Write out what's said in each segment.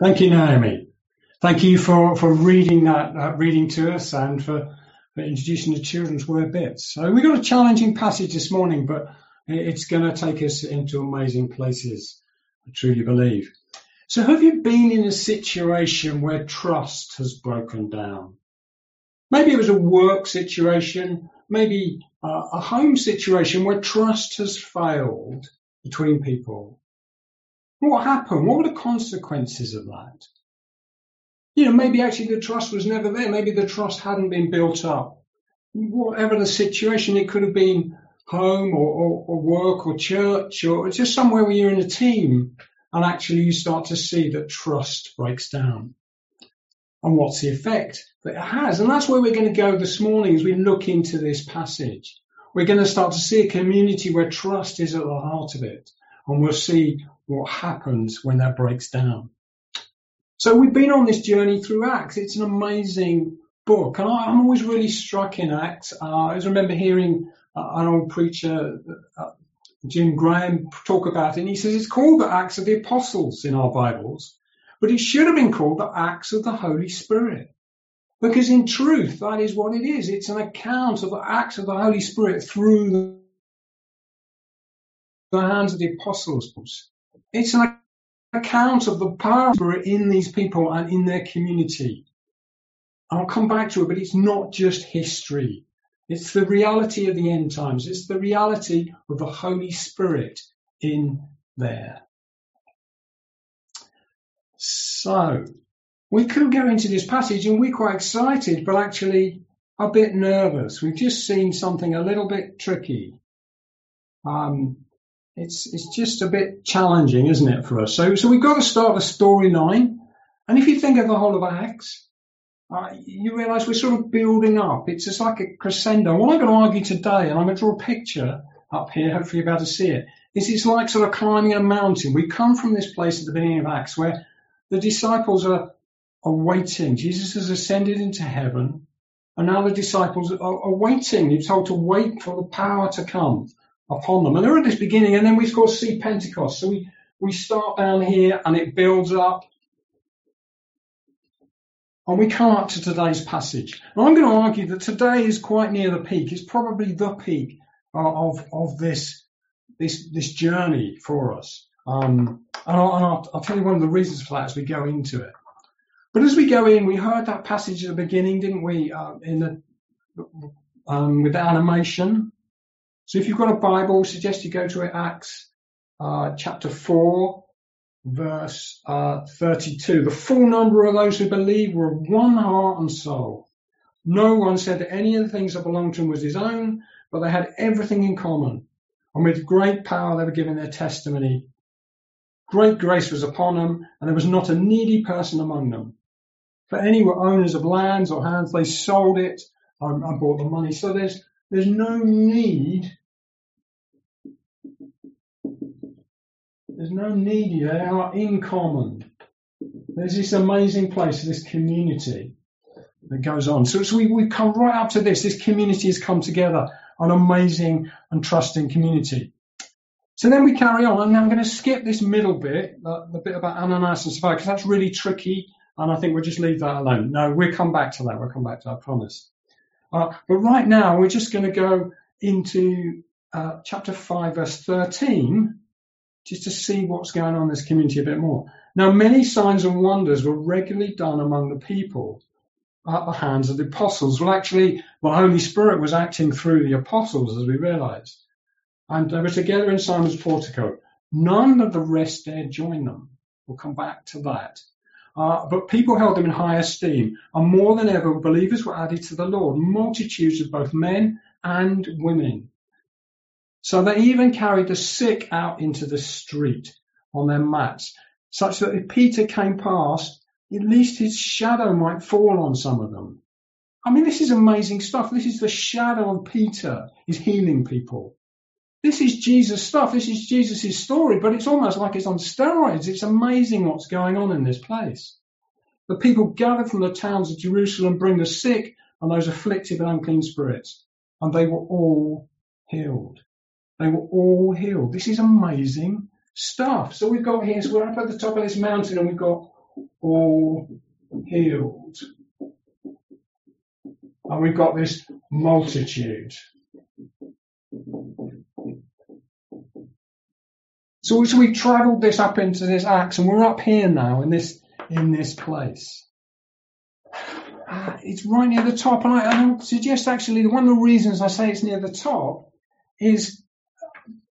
Thank you, Naomi. Thank you for, for reading that, uh, reading to us and for, for introducing the children's word bits. So we've got a challenging passage this morning, but it's going to take us into amazing places. I truly believe. So have you been in a situation where trust has broken down? Maybe it was a work situation, maybe a home situation where trust has failed between people. What happened? What were the consequences of that? You know, maybe actually the trust was never there. Maybe the trust hadn't been built up. Whatever the situation, it could have been home or, or, or work or church or just somewhere where you're in a team and actually you start to see that trust breaks down. And what's the effect that it has? And that's where we're going to go this morning as we look into this passage. We're going to start to see a community where trust is at the heart of it. And we'll see what happens when that breaks down. So we've been on this journey through Acts. It's an amazing book. And I, am always really struck in Acts. Uh, I remember hearing uh, an old preacher, uh, Jim Graham, talk about it. And he says it's called the Acts of the Apostles in our Bibles, but it should have been called the Acts of the Holy Spirit. Because in truth, that is what it is. It's an account of the acts of the Holy Spirit through the hands of the apostles. It's an account of the power in these people and in their community. I'll come back to it, but it's not just history. It's the reality of the end times. It's the reality of the Holy Spirit in there. So, we could go into this passage and we're quite excited, but actually a bit nervous. We've just seen something a little bit tricky. Um, it's it's just a bit challenging, isn't it, for us? So so we've got to start a storyline, and if you think of the whole of Acts, uh, you realise we're sort of building up. It's just like a crescendo. What I'm going to argue today, and I'm going to draw a picture up here, hopefully you'll be able to see it, is it's like sort of climbing a mountain. We come from this place at the beginning of Acts where the disciples are, are waiting. Jesus has ascended into heaven, and now the disciples are, are waiting. You're told to wait for the power to come upon them. And they're at this beginning, and then we of course see Pentecost. So we, we start down here and it builds up. And we come up to today's passage. And I'm going to argue that today is quite near the peak. It's probably the peak of, of this, this, this journey for us. Um, and, I'll, and I'll, I'll tell you one of the reasons for that as we go into it. But as we go in, we heard that passage at the beginning, didn't we? Uh, in the um, with the animation, so if you've got a Bible, suggest you go to it, Acts uh, chapter 4, verse uh, 32. The full number of those who believed were one heart and soul. No one said that any of the things that belonged to him was his own, but they had everything in common. And with great power they were given their testimony. Great grace was upon them, and there was not a needy person among them. For any were owners of lands or hands, they sold it and, and bought the money. So there's there's no need There's no need. Here. They are in common. There's this amazing place, this community that goes on. So, so we, we come right up to this. This community has come together, an amazing and trusting community. So then we carry on, and I'm going to skip this middle bit, the, the bit about Ananias and Sapphira, because that's really tricky, and I think we'll just leave that alone. No, we'll come back to that. We'll come back to that, I promise. Uh, but right now, we're just going to go into uh, chapter 5, verse 13, just to see what's going on in this community a bit more. Now, many signs and wonders were regularly done among the people at the hands of the apostles. Well, actually, the Holy Spirit was acting through the apostles, as we realize. And they were together in Solomon's portico. None of the rest dared join them. We'll come back to that. Uh, but people held them in high esteem, and more than ever, believers were added to the Lord, multitudes of both men and women. So they even carried the sick out into the street on their mats, such that if Peter came past, at least his shadow might fall on some of them. I mean, this is amazing stuff. This is the shadow of Peter is healing people. This is Jesus stuff. This is Jesus' story, but it's almost like it's on steroids. It's amazing what's going on in this place. The people gathered from the towns of Jerusalem bring the sick and those afflicted with unclean spirits, and they were all healed. They were all healed. This is amazing stuff. So we've got here, so we're up at the top of this mountain and we've got all healed. And we've got this multitude. So, so we've travelled this up into this Acts, and we're up here now in this in this place. Uh, it's right near the top, and I, I suggest actually one of the reasons I say it's near the top is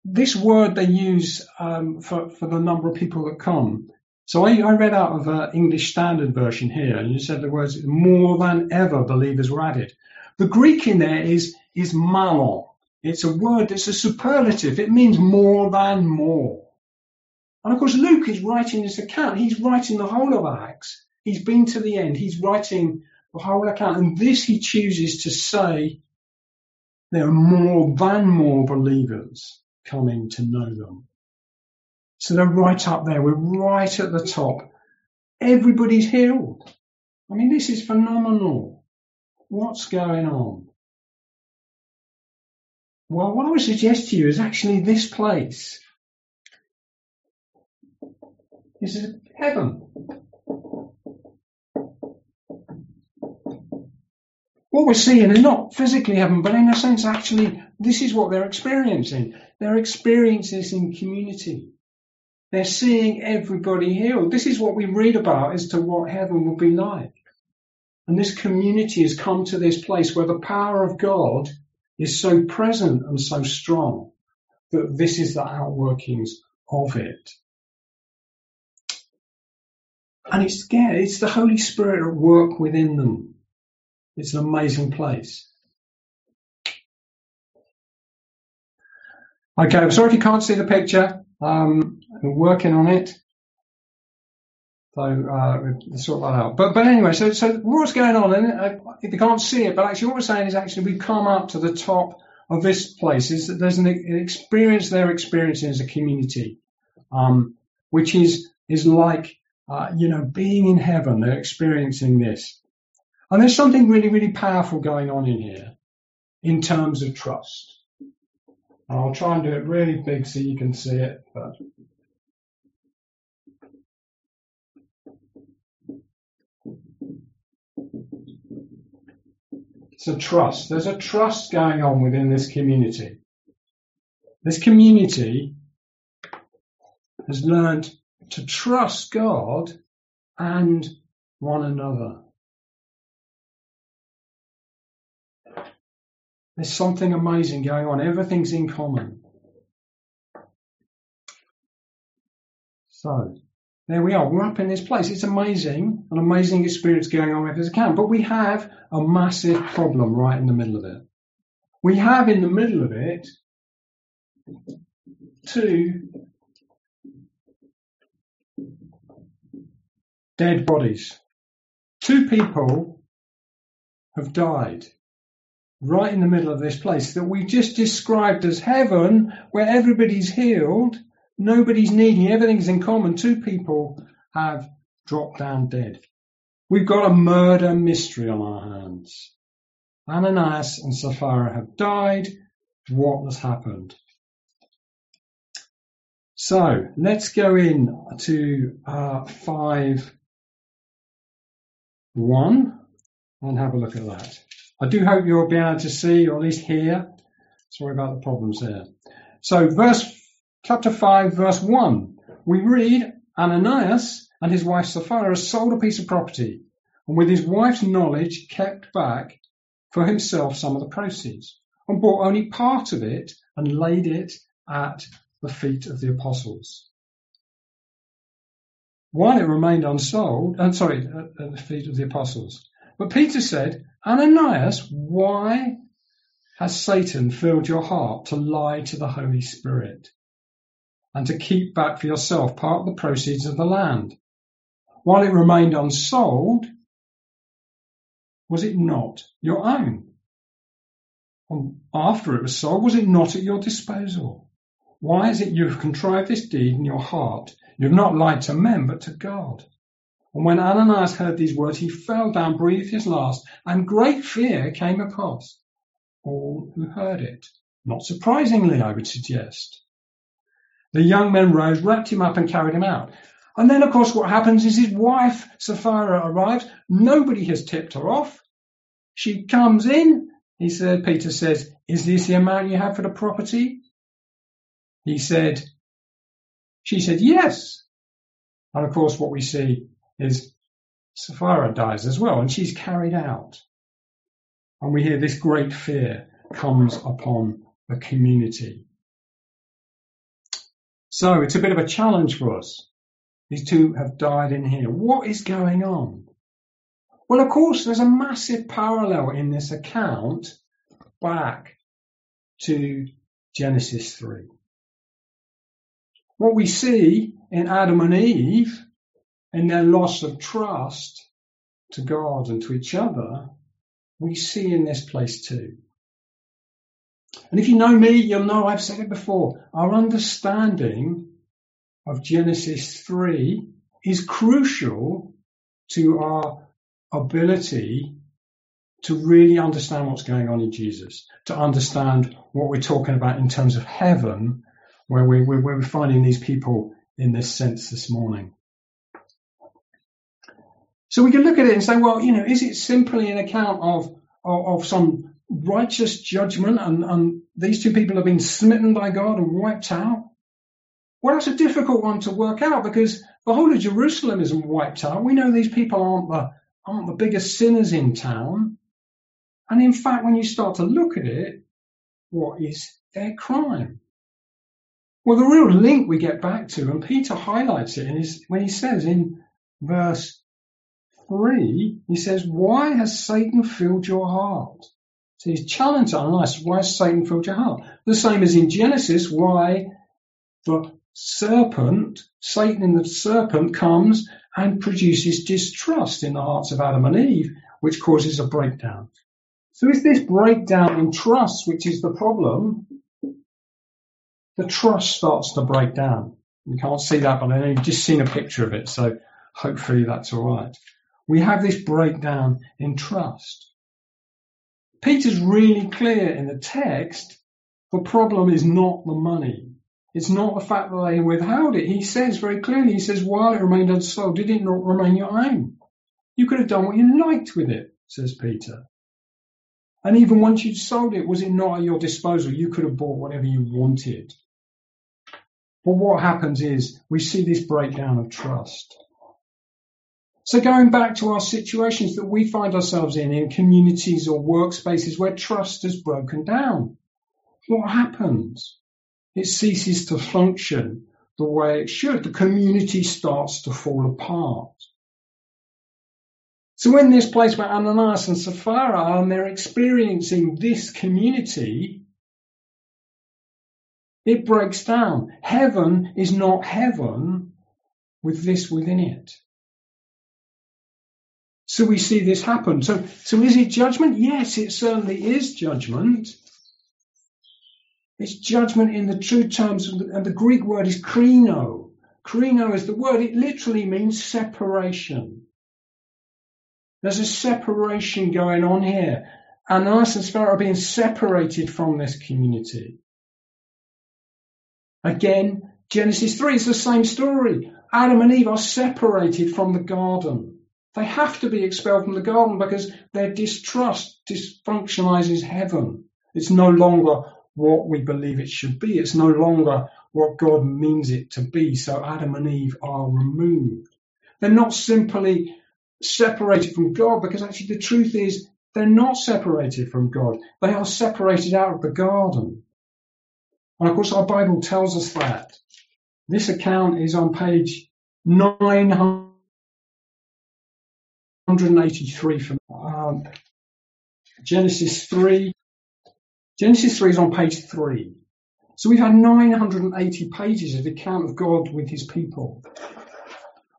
this word they use um, for for the number of people that come. So I, I read out of an English Standard Version here, and you said the words "more than ever" believers were added. The Greek in there is is mallon. It's a word that's a superlative. It means more than more. And of course, Luke is writing this account. He's writing the whole of Acts. He's been to the end. He's writing the whole account. And this he chooses to say there are more than more believers coming to know them. So they're right up there. We're right at the top. Everybody's healed. I mean, this is phenomenal. What's going on? Well, what I would suggest to you is actually this place This is heaven. What we're seeing is not physically heaven, but in a sense, actually, this is what they're experiencing. They're experiencing in community. They're seeing everybody healed. This is what we read about as to what heaven will be like. And this community has come to this place where the power of God is so present and so strong that this is the outworkings of it. And it's, yeah, it's the Holy Spirit at work within them. It's an amazing place. Okay, I'm sorry if you can't see the picture. Um, I'm working on it. So uh, sort that out. But but anyway, so so what's going on? And uh, if you can't see it, but actually what we're saying is actually we've come up to the top of this place. Is that there's an experience they're experiencing as a community, um, which is is like uh, you know, being in heaven, they're experiencing this. And there's something really, really powerful going on in here in terms of trust. And I'll try and do it really big so you can see it, but It's a trust. There's a trust going on within this community. This community has learned to trust God and one another. There's something amazing going on. Everything's in common. So, there we are. We're up in this place. It's amazing, an amazing experience going on with this account. But we have a massive problem right in the middle of it. We have in the middle of it two dead bodies. Two people have died right in the middle of this place that we just described as heaven, where everybody's healed, nobody's needy, everything's in common. Two people have dropped down dead. We've got a murder mystery on our hands. Ananias and Sapphira have died. What has happened? So let's go in to uh, 5 1 and have a look at that. I do hope you'll be able to see or at least hear. Sorry about the problems there. So verse chapter 5 verse 1 we read Ananias and his wife Sapphira sold a piece of property and with his wife's knowledge kept back for himself some of the proceeds and bought only part of it and laid it at the feet of the apostles while it remained unsold, and uh, sorry, at, at the feet of the apostles. But Peter said, Ananias, why has Satan filled your heart to lie to the Holy Spirit and to keep back for yourself part of the proceeds of the land? While it remained unsold, was it not your own? And after it was sold, was it not at your disposal? Why is it you have contrived this deed in your heart? You have not lied to men, but to God. And when Ananias heard these words, he fell down, breathed his last, and great fear came across all who heard it. Not surprisingly, I would suggest. The young men rose, wrapped him up, and carried him out. And then, of course, what happens is his wife, Sapphira, arrives. Nobody has tipped her off. She comes in. He said, Peter says, Is this the amount you have for the property? He said, She said, Yes. And of course, what we see is Sapphira dies as well, and she's carried out. And we hear this great fear comes upon the community. So it's a bit of a challenge for us. These two have died in here. What is going on? Well, of course, there's a massive parallel in this account back to Genesis 3. What we see in Adam and Eve in their loss of trust to God and to each other, we see in this place too. And if you know me, you'll know I've said it before. Our understanding of Genesis 3 is crucial to our ability to really understand what's going on in Jesus, to understand what we're talking about in terms of heaven, where, we, we're finding these people in this sense this morning. So we can look at it and say, well, you know, is it simply an account of, of, of some righteous judgment and, and these two people have been smitten by God and wiped out? Well, that's a difficult one to work out because the whole of Jerusalem isn't wiped out. We know these people aren't the, aren't the biggest sinners in town. And in fact, when you start to look at it, what is their crime? Well, the real link we get back to, and Peter highlights it his, when he says in verse 3, he says, Why has Satan filled your heart? So he's challenged us. why has Satan filled your heart? The same as in Genesis, why the serpent, Satan in the serpent comes and produces distrust in the hearts of Adam and Eve, which causes a breakdown. So is this breakdown in trust which is the problem. The trust starts to break down. You can't see that, but I know you've just seen a picture of it, so hopefully that's all right. We have this breakdown in trust. Peter's really clear in the text. The problem is not the money. It's not the fact that they withheld it. He says very clearly, he says, while it remained unsold, did it not remain your own? You could have done what you liked with it, says Peter. And even once you'd sold it, was it not at your disposal? You could have bought whatever you wanted. But what happens is we see this breakdown of trust. So going back to our situations that we find ourselves in, in communities or workspaces where trust has broken down, what happens? It ceases to function the way it should. The community starts to fall apart. So in this place where Ananias and Sapphira are and they're experiencing this community, it breaks down. Heaven is not heaven with this within it. So we see this happen. So, so is it judgment? Yes, it certainly is judgment. It's judgment in the true terms, and the Greek word is krino. Krino is the word, it literally means separation. There's a separation going on here. Ananias and Sapphira are being separated from this community. Again, Genesis 3 is the same story. Adam and Eve are separated from the garden. They have to be expelled from the garden because their distrust dysfunctionalizes heaven. It's no longer what we believe it should be. It's no longer what God means it to be. So Adam and Eve are removed. They're not simply separated from God because actually the truth is they're not separated from God. They are separated out of the garden. And of course our Bible tells us that. This account is on page 900. 183 from um, Genesis 3. Genesis 3 is on page 3. So we've had 980 pages of the account of God with his people.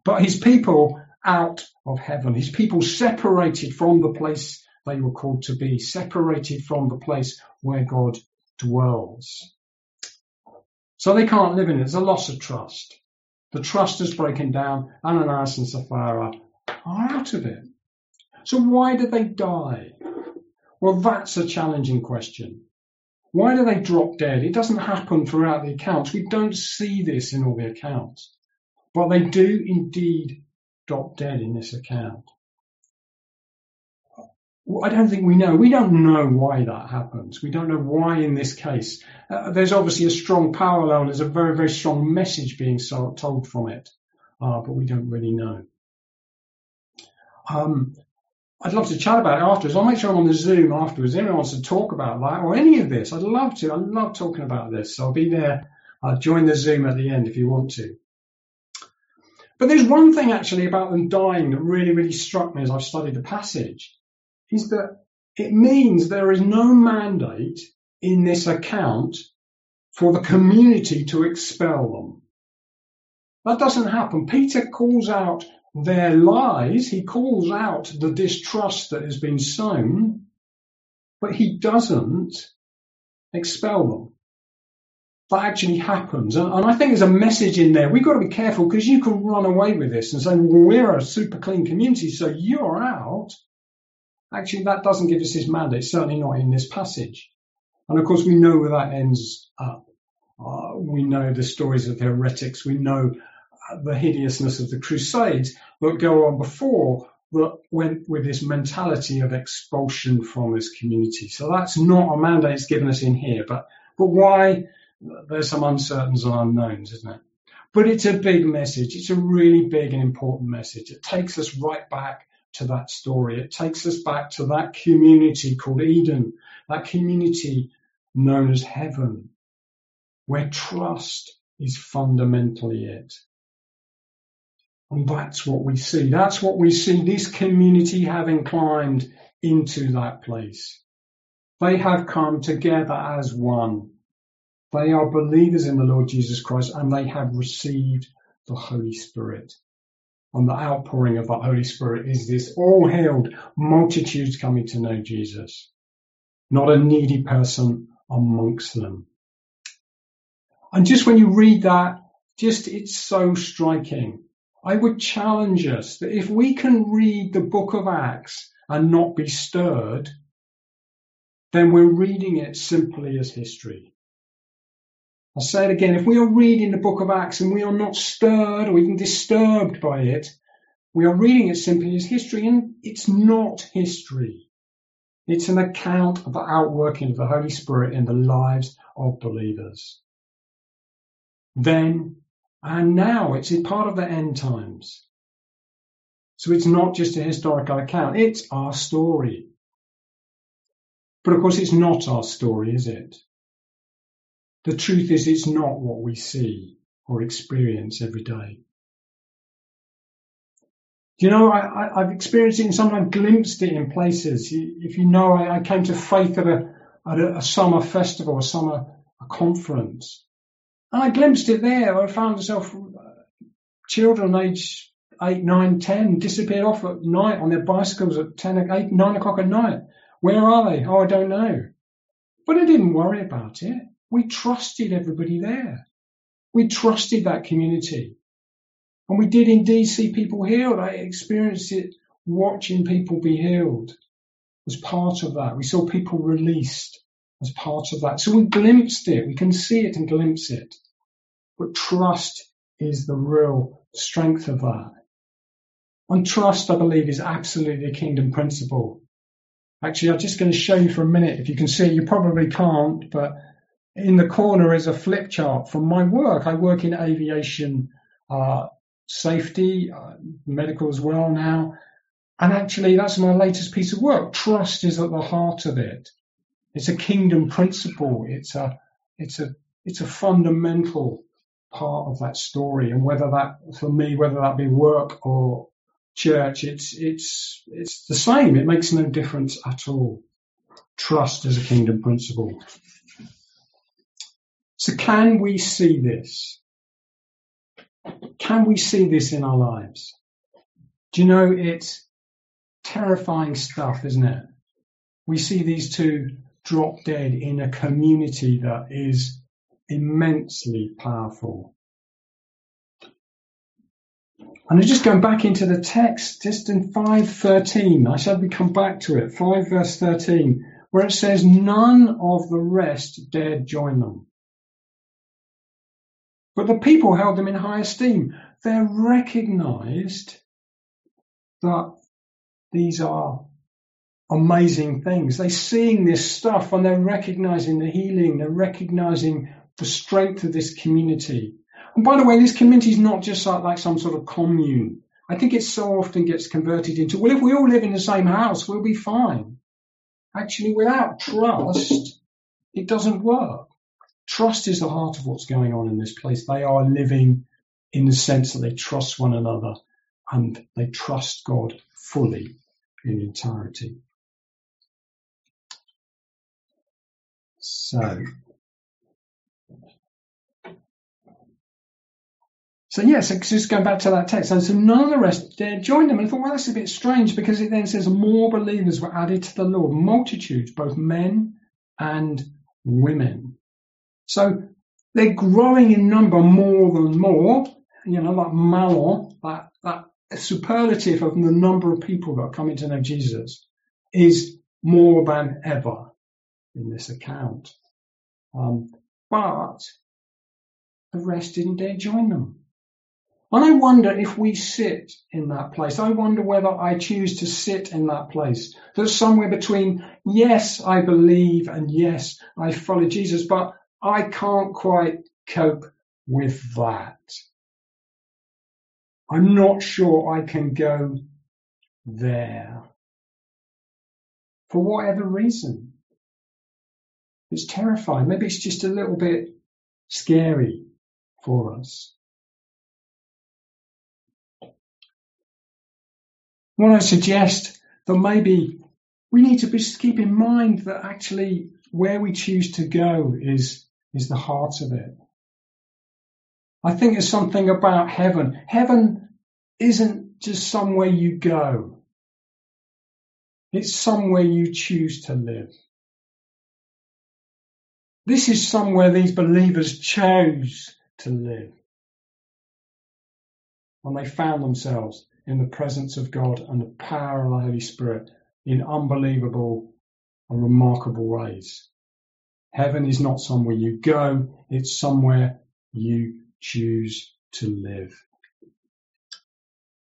But his people out of heaven, his people separated from the place they were called to be, separated from the place where God dwells. So they can't live in it. There's a loss of trust. The trust is breaking down. Ananias and Sapphira out of it. So why do they die? Well, that's a challenging question. Why do they drop dead? It doesn't happen throughout the accounts. We don't see this in all the accounts. But they do indeed drop dead in this account. I don't think we know. We don't know why that happens. We don't know why in this case. Uh, there's obviously a strong parallel there's a very, very strong message being so, told from it, uh, but we don't really know. Um, I'd love to chat about it afterwards. I'll make sure I'm on the Zoom afterwards. Anyone wants to talk about that or any of this, I'd love to. I love talking about this. So I'll be there. I'll join the Zoom at the end if you want to. But there's one thing actually about them dying that really, really struck me as I've studied the passage is that it means there is no mandate in this account for the community to expel them. That doesn't happen. Peter calls out their lies. He calls out the distrust that has been sown, but he doesn't expel them. That actually happens. And, and I think there's a message in there. We've got to be careful because you can run away with this and say, well, we're a super clean community, so you're out. Actually, that doesn't give us this mandate, certainly not in this passage. And of course, we know where that ends up. Uh, we know the stories of heretics. We know the hideousness of the Crusades that go on before that went with this mentality of expulsion from this community. So that's not a mandate given us in here. But but why? There's some uncertainties and unknowns, isn't it? But it's a big message. It's a really big and important message. It takes us right back to that story. It takes us back to that community called Eden, that community known as heaven, where trust is fundamentally it. And that's what we see. That's what we see this community having climbed into that place. They have come together as one. They are believers in the Lord Jesus Christ and they have received the Holy Spirit on the outpouring of the Holy Spirit is this all hailed multitudes coming to know Jesus, not a needy person amongst them. And just when you read that, just it's so striking. I would challenge us that if we can read the book of Acts and not be stirred, then we're reading it simply as history. I'll say it again. If we are reading the book of Acts and we are not stirred or even disturbed by it, we are reading it simply as history and it's not history. It's an account of the outworking of the Holy Spirit in the lives of believers. Then and now it's part of the end times. So it's not just a historical account. It's our story. But of course, it's not our story, is it? The truth is, it's not what we see or experience every day. Do you know, I, have experienced it and sometimes glimpsed it in places. If you know, I, I came to faith at a, at a, a summer festival, a summer a conference. And I glimpsed it there. I found myself uh, children aged eight, nine, ten disappeared off at night on their bicycles at 10, 8, 9 o'clock at night. Where are they? Oh, I don't know. But I didn't worry about it. We trusted everybody there. We trusted that community. And we did indeed see people healed. I experienced it watching people be healed as part of that. We saw people released as part of that. So we glimpsed it. We can see it and glimpse it. But trust is the real strength of that. And trust, I believe, is absolutely a kingdom principle. Actually, I'm just going to show you for a minute. If you can see, you probably can't, but in the corner is a flip chart from my work. I work in aviation uh, safety, uh, medical as well now. And actually, that's my latest piece of work. Trust is at the heart of it. It's a kingdom principle. It's a, it's a, it's a fundamental part of that story. And whether that, for me, whether that be work or church, it's, it's, it's the same. It makes no difference at all. Trust is a kingdom principle. So can we see this? Can we see this in our lives? Do you know it's terrifying stuff, isn't it? We see these two drop dead in a community that is immensely powerful. And just going back into the text, just in 5.13, I said we come back to it, 5 verse 13, where it says, none of the rest dared join them. But the people held them in high esteem. they're recognized that these are amazing things. They're seeing this stuff and they're recognizing the healing, they're recognizing the strength of this community. And by the way, this community is not just like, like some sort of commune. I think it so often gets converted into, well, if we all live in the same house, we'll be fine. Actually, without trust, it doesn't work. Trust is the heart of what's going on in this place. They are living in the sense that they trust one another and they trust God fully in entirety. So, so yes, yeah, so just going back to that text. And so none of the rest joined them. And thought, well, that's a bit strange because it then says more believers were added to the Lord, multitudes, both men and women. So they're growing in number more than more. You know, like mallon, that, that superlative of the number of people that are coming to know Jesus is more than ever in this account. Um, but the rest didn't dare join them. And I wonder if we sit in that place. I wonder whether I choose to sit in that place. That's somewhere between, yes, I believe and yes, I follow Jesus, but I can't quite cope with that. I'm not sure I can go there. For whatever reason. It's terrifying. Maybe it's just a little bit scary for us. I want to suggest that maybe we need to just keep in mind that actually where we choose to go is, is the heart of it. I think there's something about heaven. Heaven isn't just somewhere you go. It's somewhere you choose to live. This is somewhere these believers chose to live. And they found themselves in the presence of God and the power of the Holy Spirit in unbelievable and remarkable ways. Heaven is not somewhere you go, it's somewhere you choose to live.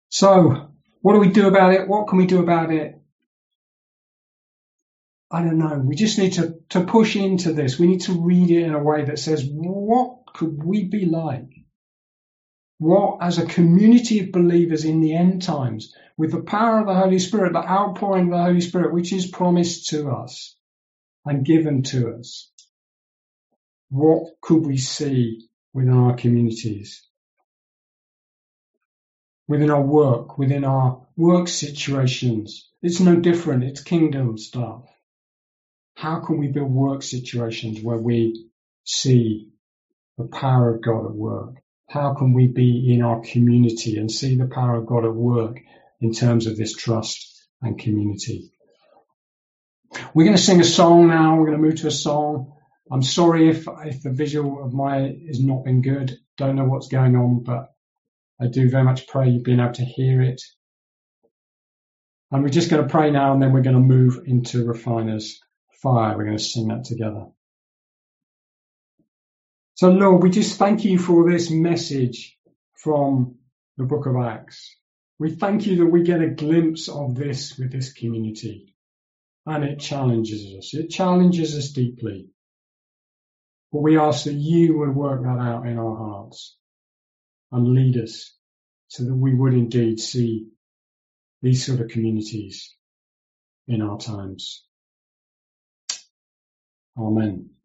So, what do we do about it? What can we do about it? I don't know. We just need to, to push into this. We need to read it in a way that says, what could we be like? What, as a community of believers in the end times, with the power of the Holy Spirit, the outpouring of the Holy Spirit, which is promised to us and given to us, what could we see within our communities? Within our work, within our work situations. It's no different. It's kingdom stuff how can we build work situations where we see the power of God at work? How can we be in our community and see the power of God at work in terms of this trust and community? We're going to sing a song now. We're going to move to a song. I'm sorry if, if the visual of my has not been good. Don't know what's going on, but I do very much pray you've been able to hear it. And we're just going to pray now and then we're going to move into refiners fire. We're going to sing that together. So Lord, we just thank you for this message from the book of Acts. We thank you that we get a glimpse of this with this community and it challenges us. It challenges us deeply. But we ask that you would work that out in our hearts and lead us so that we would indeed see these sort of communities in our times. Amen